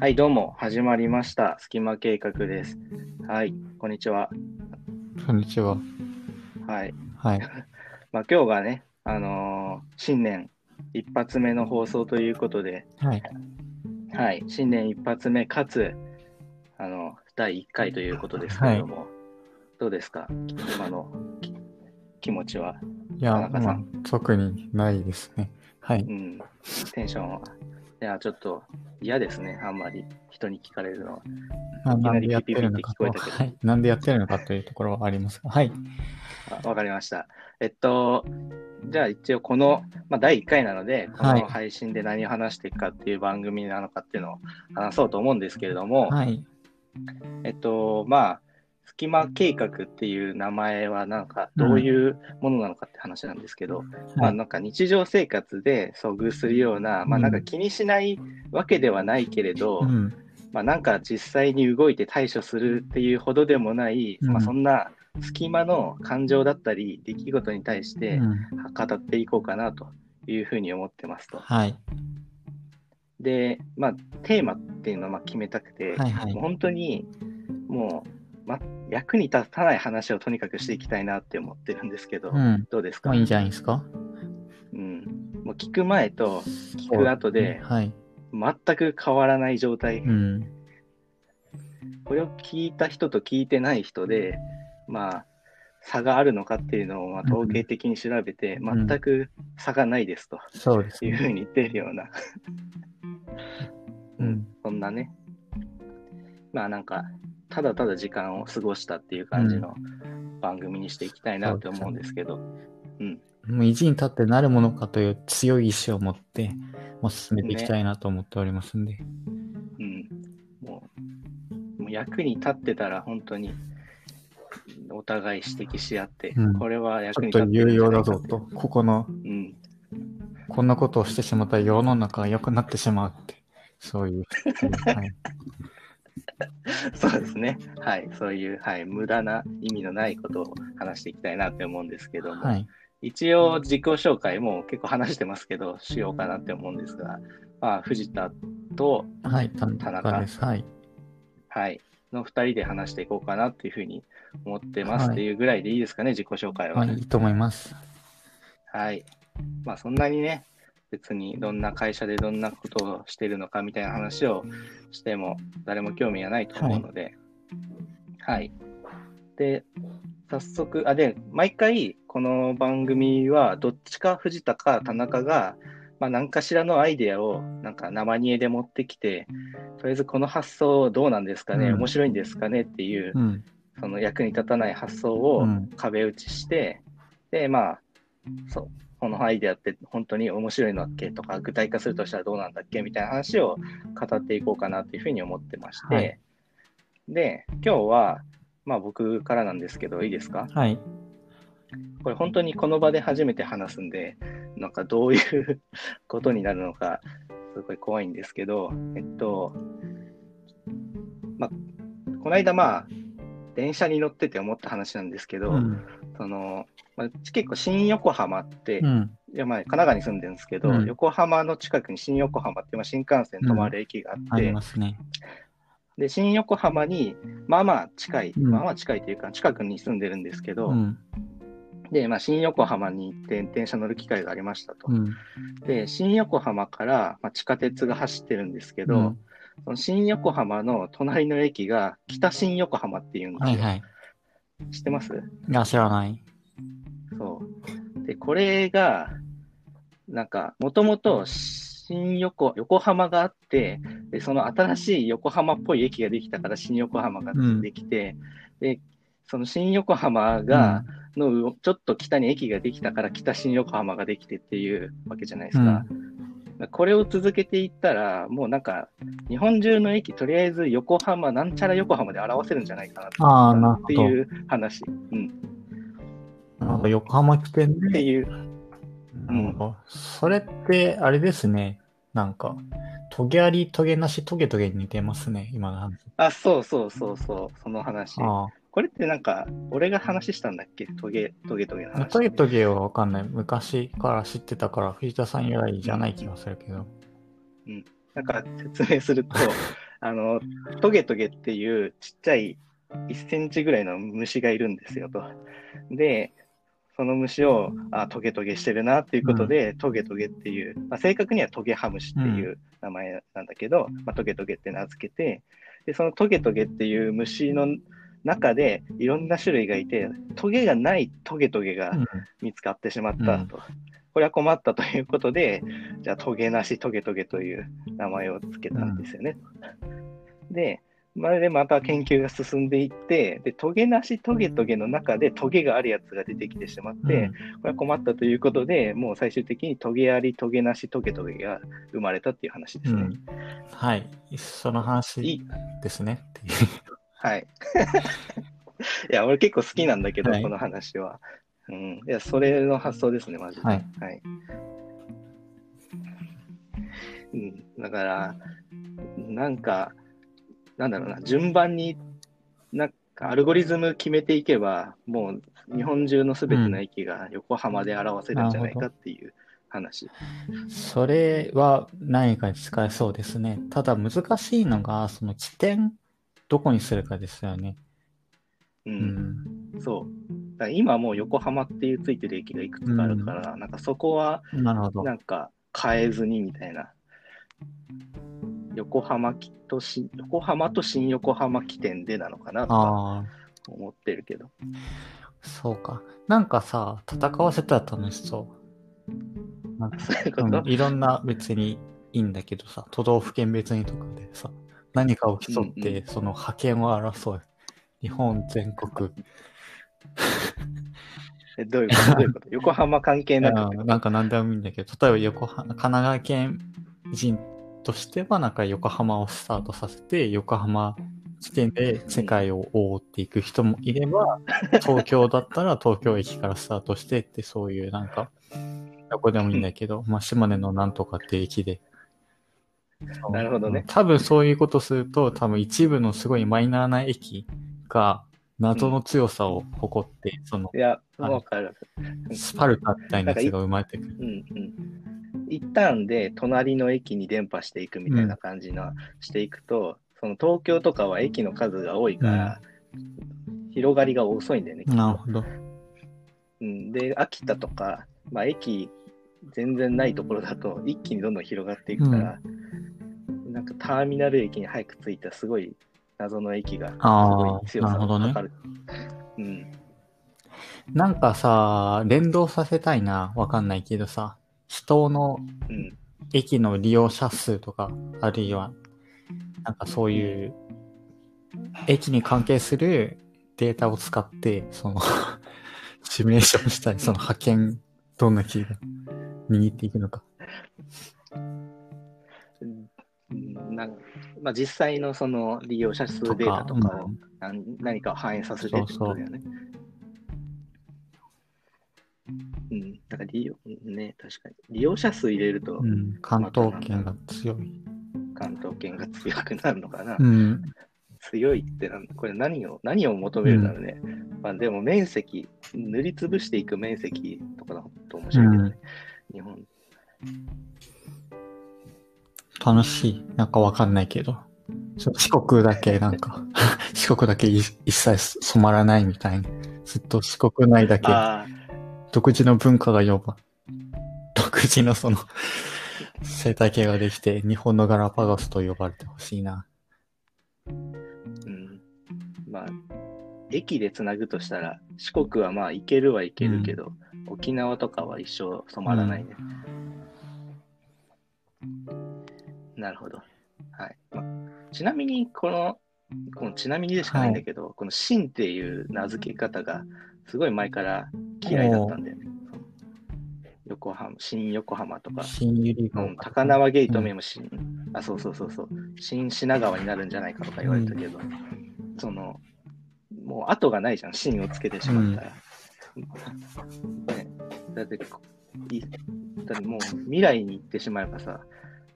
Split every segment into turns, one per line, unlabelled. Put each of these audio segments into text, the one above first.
はい、どうも、始まりました。隙間計画です。はい、こんにちは。
こんにちは。
はい。
はい。
まあ、今日がね、あのー新年一発目の放送ということで、
はい。
はい、新年一発目かつ、あの、第1回ということですけれども、どうですか？今のき気持ちは？
いや、特にないですね。はい。
うん、テンションは？いや、ちょっと嫌ですね、あんまり人に聞かれるのは。
まあ、
な
んでやってるのかと、はい。なんでやってるのかというところはありますが、はい。
あわかりました。えっと、じゃあ一応この、まあ、第1回なので、こ
はい
の配信で何を話していくかっていう番組なのかっていうのを話そうと思うんですけれども、
はい。
えっと、まあ、隙間計画っていう名前はなんかどういうものなのかって話なんですけど、ま
はい。
あなんか日常生活で遭遇するような、まあなんか気にしないわけではないけれど、
うん。
まあなんか実際に動いて対処するっていうほどでもない、
うん
まあそんな隙間の感情だったり出来事に対して
うん
語っていこうかなというふうに思ってますと。
はい。
で、まあテーマっていうのをまあ決めたくて、
はい。はい。
本当にもう、ま、役に立たない話をとにかくしていきたいなって思ってるんですけど、
うん。
どうですか、
いいんじゃないですか？
うん、もう聞く前と聞く後で
はい。
全く変わらない状態、
うん。
これを聞いた人と聞いてない人で、まあ、差があるのかっていうのをまあ
うん
統計的に調べて、
ん
全く差がないですと
そうです
いうふう
ね。
に言っているような、
うん。
そんなね、まあなんか、ただただ時間を過ごしたっていう感じの番組にしていきたいなと思うんですけど、うん、
もう意地に立ってなるものかという強い意志を持って、もう進めていきたいなと思っておりますんで。
うん、もう、もう役に立ってたら本当に、お互い指摘し合って、
うん。
これは
ち
役に立って
ょっと有用だぞと、ここの、
うん、
こんなことをしてしまったら世の中が良くなってしまうって、そういう。はい。
そうですね。はい。そういう、はい。無駄な意味のないことを話していきたいなって思うんですけども、
はい。
一応自己紹介も結構話してますけど、しようかなって思うんですが、まあ、藤田と、
はい。田
田中
中です。はい。
はい。の二人で話していこうかなっていうふうに思ってます
はい
っていうぐらいでいいですかね、自己紹介は。
はい、いいと思います。
はい。まあ、そんなにね、別にどんな会社でどんなことをしてるのかみたいな話をしても誰も興味がないと思うので、はい。で、早速、あ、で、毎回この番組はどっちか藤田か田中が、まあ、何かしらのアイデアをなんか生煮えで持ってきて、とりあえずこの発想どうなんですかね、
うん。
面白いんですかねっていう、
うん。
その役に立たない発想を
うん。
壁打ちして、で、まあ、そう、このアイデアって本当に面白いのだっけ？とか、具体化するとしたらどうなんだっけ？みたいな話を語っていこうかなというふうに思ってまして、
はい。
で、今日は、まあ僕からなんですけど、いいですか？
はい。
これ本当にこの場で初めて話すんで、なんかどういう ことになるのか、すごい怖いんですけど、えっと、まあ、この間まあ、電車に乗ってて思った話なんですけど、
うん。
その、まあ、うち結構新横浜って、い
うん。
やまあ神奈川に住んでるんですけど、
うん
横浜の近くに新横浜って、まあ、新幹線止まる駅があって、
ありますね。
で、新横浜に、まあまあ近い、
うん
まあまあ近いというか、近くに住んでるんですけど、
うん。
で、まあ、新横浜に行って電車乗る機会がありましたと。
うん。
で、新横浜から、まあ、地下鉄が走ってるんですけど、
うん
その新横浜の隣の駅が北新横浜っていうんですよ。
はいはい。
知ってます？
いや、知らない。
そう。で、これが、なんか、もともと新横、横浜があって、で、その新しい横浜っぽい駅ができたから新横浜ができて、で、その新横浜が、のちょっと北に駅ができたから北新横浜ができてっていうわけじゃないですか。これを続けていったら、もうなんか、日本中の駅、とりあえず横浜、なんちゃら横浜で表せるんじゃないかな。っていう話。うん。
なんか横浜来てんで、
っていう。
それって、あれですね。なんか、トゲあり、トゲなし、トゲトゲに似てますね、今の話。
あ、そうそうそうそう、その話。
あ
これってなんか、俺が話したんだっけ？トゲ、トゲトゲの
あ。
話。
トゲトゲはわかんない。昔から知ってたから、藤田さん以来じゃない気がするけど。
なんか説明すると、あの、トゲトゲっていうちっちゃい1センチぐらいの虫がいるんですよと。で、その虫を、あ、トゲトゲしてるなっていうことで、トゲトゲっていう、まあ、正確にはトゲハムシっていう名前なんだけど、まあ、トゲトゲって名付けて、で、そのトゲトゲっていう虫の中でいろんな種類がいて、トゲがないトゲトゲが見つかってしまったと。これは困ったということで、じゃあトゲなしトゲトゲという名前を付けたんですよね。で、まるでまた研究が進んでいって、で、トゲなしトゲトゲの中でトゲがあるやつが出てきてしまって、うん、これは困ったということで、もう最終的にトゲあり、トゲなし、トゲトゲが生まれたっていう話ですね。うん、
はい。その話ですね。
はい。いや、俺結構好きなんだけど、はい、この話は。うん。いや、それの発想ですね、マジで。はい。はい、うん。だから、なんか、なんだろうな、順番に、なんかアルゴリズム決めていけば、もう日本中のすべての駅が横浜で表せるんじゃないかっていう話。
うん、それは何かに使えそうですね。ただ難しいのが、その起点、どこにするかですよね。
うん、うん、そう。だ今もう横浜っていうついてる駅がいくつかあるから、うん、なんかそこは、なんか変えずにみたいな。横浜とし横浜と新横浜起点でなのかなと思ってるけど。
そうか。なんかさ、戦わせたら楽しそう。なんかうん、いろんな別にいいんだけどさ、都道府県別にとかでさ、何かを競って、うんうん、その覇権を争う。日本全国。
えどういうこと？どういうこと？横浜関係な
く？なんか何でもいいんだけど、例えば横浜、神奈川県人としては、なんか横浜をスタートさせて、横浜地点で世界を覆っていく人もいれば、東京だったら東京駅からスタートしてって、そういうなんか、どこでもいいんだけど、まあ、島根のなんとかって駅で。
なるほどね。
多分そういうことすると、多分一部のすごいマイナーな駅が謎の強さを誇って、その、
いや、わかる。
スパルタみたいなやつが生まれてくる。うんうん
一旦で隣の駅に伝播していくみたいな感じの、うん、していくと、その東京とかは駅の数が多いから、うん、広がりが遅いんだよね。
なるほど。
うん、で、秋田とか、まあ、駅全然ないところだと一気にどんどん広がっていくから、うんかターミナル駅に早く着いたすごい謎の駅がすごい強さを測る。
ね、うん。なんかさ、連動させたいな、わかんないけどさ、人の駅の利用者数とか、あるいは、なんかそういう、駅に関係するデータを使って、その シミュレーションしたり、その派遣、どんなキーが握っていくのか。
なんまあ、実際のその利用者数データとかを何かを反映させてってことだよね。そうん、だから利用、ね、確かに。利用者数入れると、
うん、関東圏が強い。
関東圏が強くなるのかな。うん、強いってなんこれ何を、何を求めるんだろうね。うん、まあでも面積、塗りつぶしていく面積とかだと面白いけどね。日本。
楽しい。なんかわかんないけど。四国だけなんか 四国だけ一切染まらないみたいな。ずっと四国内だけ。独自の文化が呼ば、独自のその生態系ができて、日本のガラパゴスと呼ばれてほしいな。
うん。まあ、駅でつなぐとしたら、四国はまあ行けるは行けるけど、うん、沖縄とかは一生染まらないね。うん、なるほど。はい。まあ、ちなみに、この、このちなみにでしかないんだけど、はい、この新っていう名付け方が、すごい前から嫌いだったんだよね。横浜、新横浜とか、
新百合、
うん、高輪ゲート名も新、うん、あ、そうそうそうそう、新品川になるんじゃないかとか言われたけど、うん、その、もう後がないじゃん、新をつけてしまったら。うん、ね、だってい、だってもう未来に行ってしまえばさ、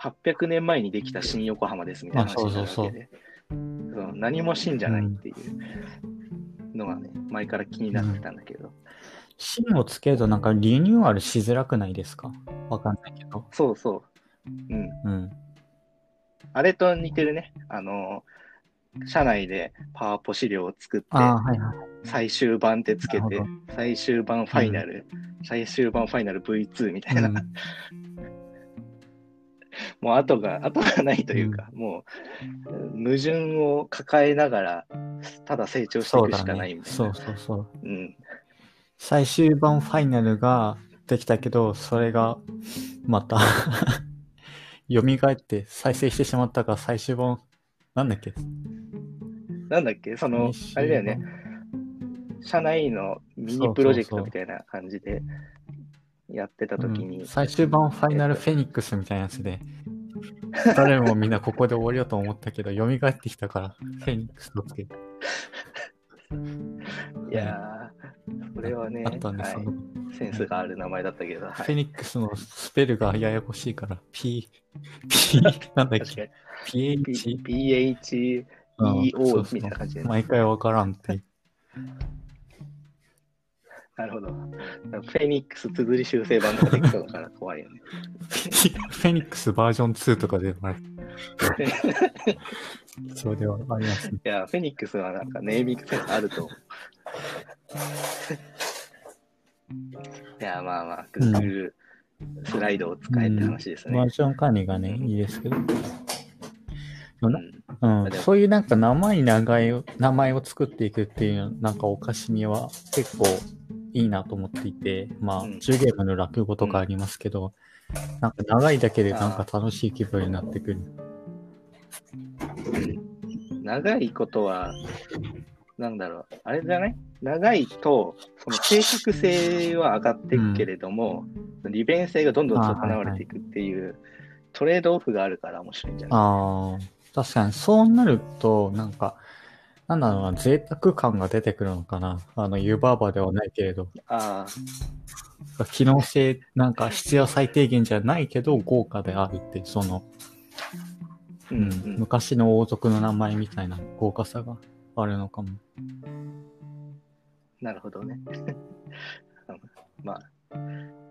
800年前にできた新横浜ですみたいな話になるわけで、何も新じゃないっていうのがね、前から気になってたんだけど。
芯をつけるとなんかリニューアルしづらくないですか？わかんないけど。
そうそう。うん。うん。あれと似てるね。あの、社内でパワポ資料を作って、
はいはい。
最終版ってつけて最終版ファイナル、最終版ファイナル V2 みたいな、
うん
もう後が、後がないというか、もう、矛盾を抱えながら、ただ成長していくしかない
ね
み。たいな。
そうそうそう。
うん。
最終版ファイナルができたけど、それがまた 蘇って再生してしまったから最終版、なんだっけ？
なんだっけ、その、あれだよね、。社内のミニプロジェクトみたいな感じでやってた時に、
うん最終版ファイナルフェニックスみたいなやつで、誰もみんなここで終わりようと思ったけど、蘇ってきたから、フェニックスをつけて。
いやー、それはね、
あったんで
はいセンスがある名前だったけど、はい、
フェニックスのスペルがややこしいから、P、P、なんだっけ？
に
?PH?
PHEO みたいな感じで、ね
毎回わからんって。
なるほど。フェニックス綴り修正版とかできそうだから怖いよね。
フェニックスバージョン2とかで生まれそれはありますね。
いや、フェニックスはなんかネーミングセンスあると思う。いや、まあまあ、Google スライドを使えって話ですね。
バージョン管理がね、いいですけど。
うん
うん、そういうなんか名前に長い名前を作っていくっていうなんかおかしみは結構いいなと思っていて、まあ、
うん。
10ゲームの落語とかありますけど、なんか長いだけでなんか楽しい気分になってくる。
長いことは、なんだろう、あれじゃない？長いと、その正確性は上がっていくけれども、利便性がどんどん損なわれていくっていう、トレードオフがあるから面白いんじゃない？
ああ、確かにそうなると、なんか、なんだろうな、贅沢感が出てくるのかな。あの、湯婆婆ではないけれど、
ああ、
機能性、なんか必要最低限じゃないけど、豪華であるって、その、
う
うんん
うん。
昔の王族の名前みたいな豪華さがあるのかも。
なるほどね。まあ、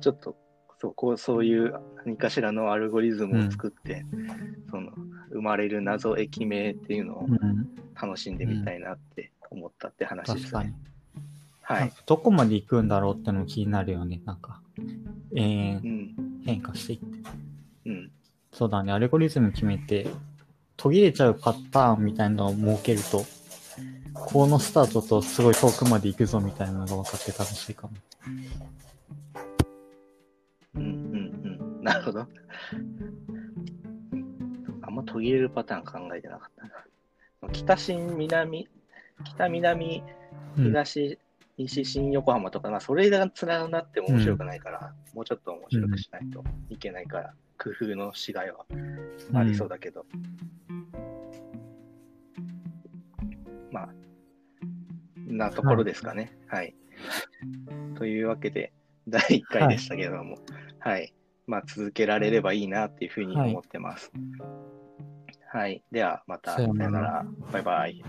ちょっと、そう、こう、そういう何かしらのアルゴリズムを作って、その、生まれる謎駅名っていうのを
うん、
楽しんでみたいなって思ったって話です
確かに
ね。。はい。
どこまで行くんだろうってのも気になるよね。なんか、永遠
うん。
変化していって。
うん。
そうだね、アルゴリズム決めて、途切れちゃうパターンみたいなのを設けると、このスタートとすごい遠くまで行くぞみたいなのが分かって楽しいかも。
うん。うん。うん。なるほど。あんま途切れるパターン考えてなかったな。北新南、北南、
うん、
東、西新横浜とか、まあ、それがつながっても面白くないから、もうちょっと面白くしないといけないから、工夫のしがいはありそうだけど。まあ、なところですかね。はい。というわけで、第1回でしたけれども、はい。まあ、続けられればいいなっていうふうに思ってます。はい。では、また、さよなら。バイバイ。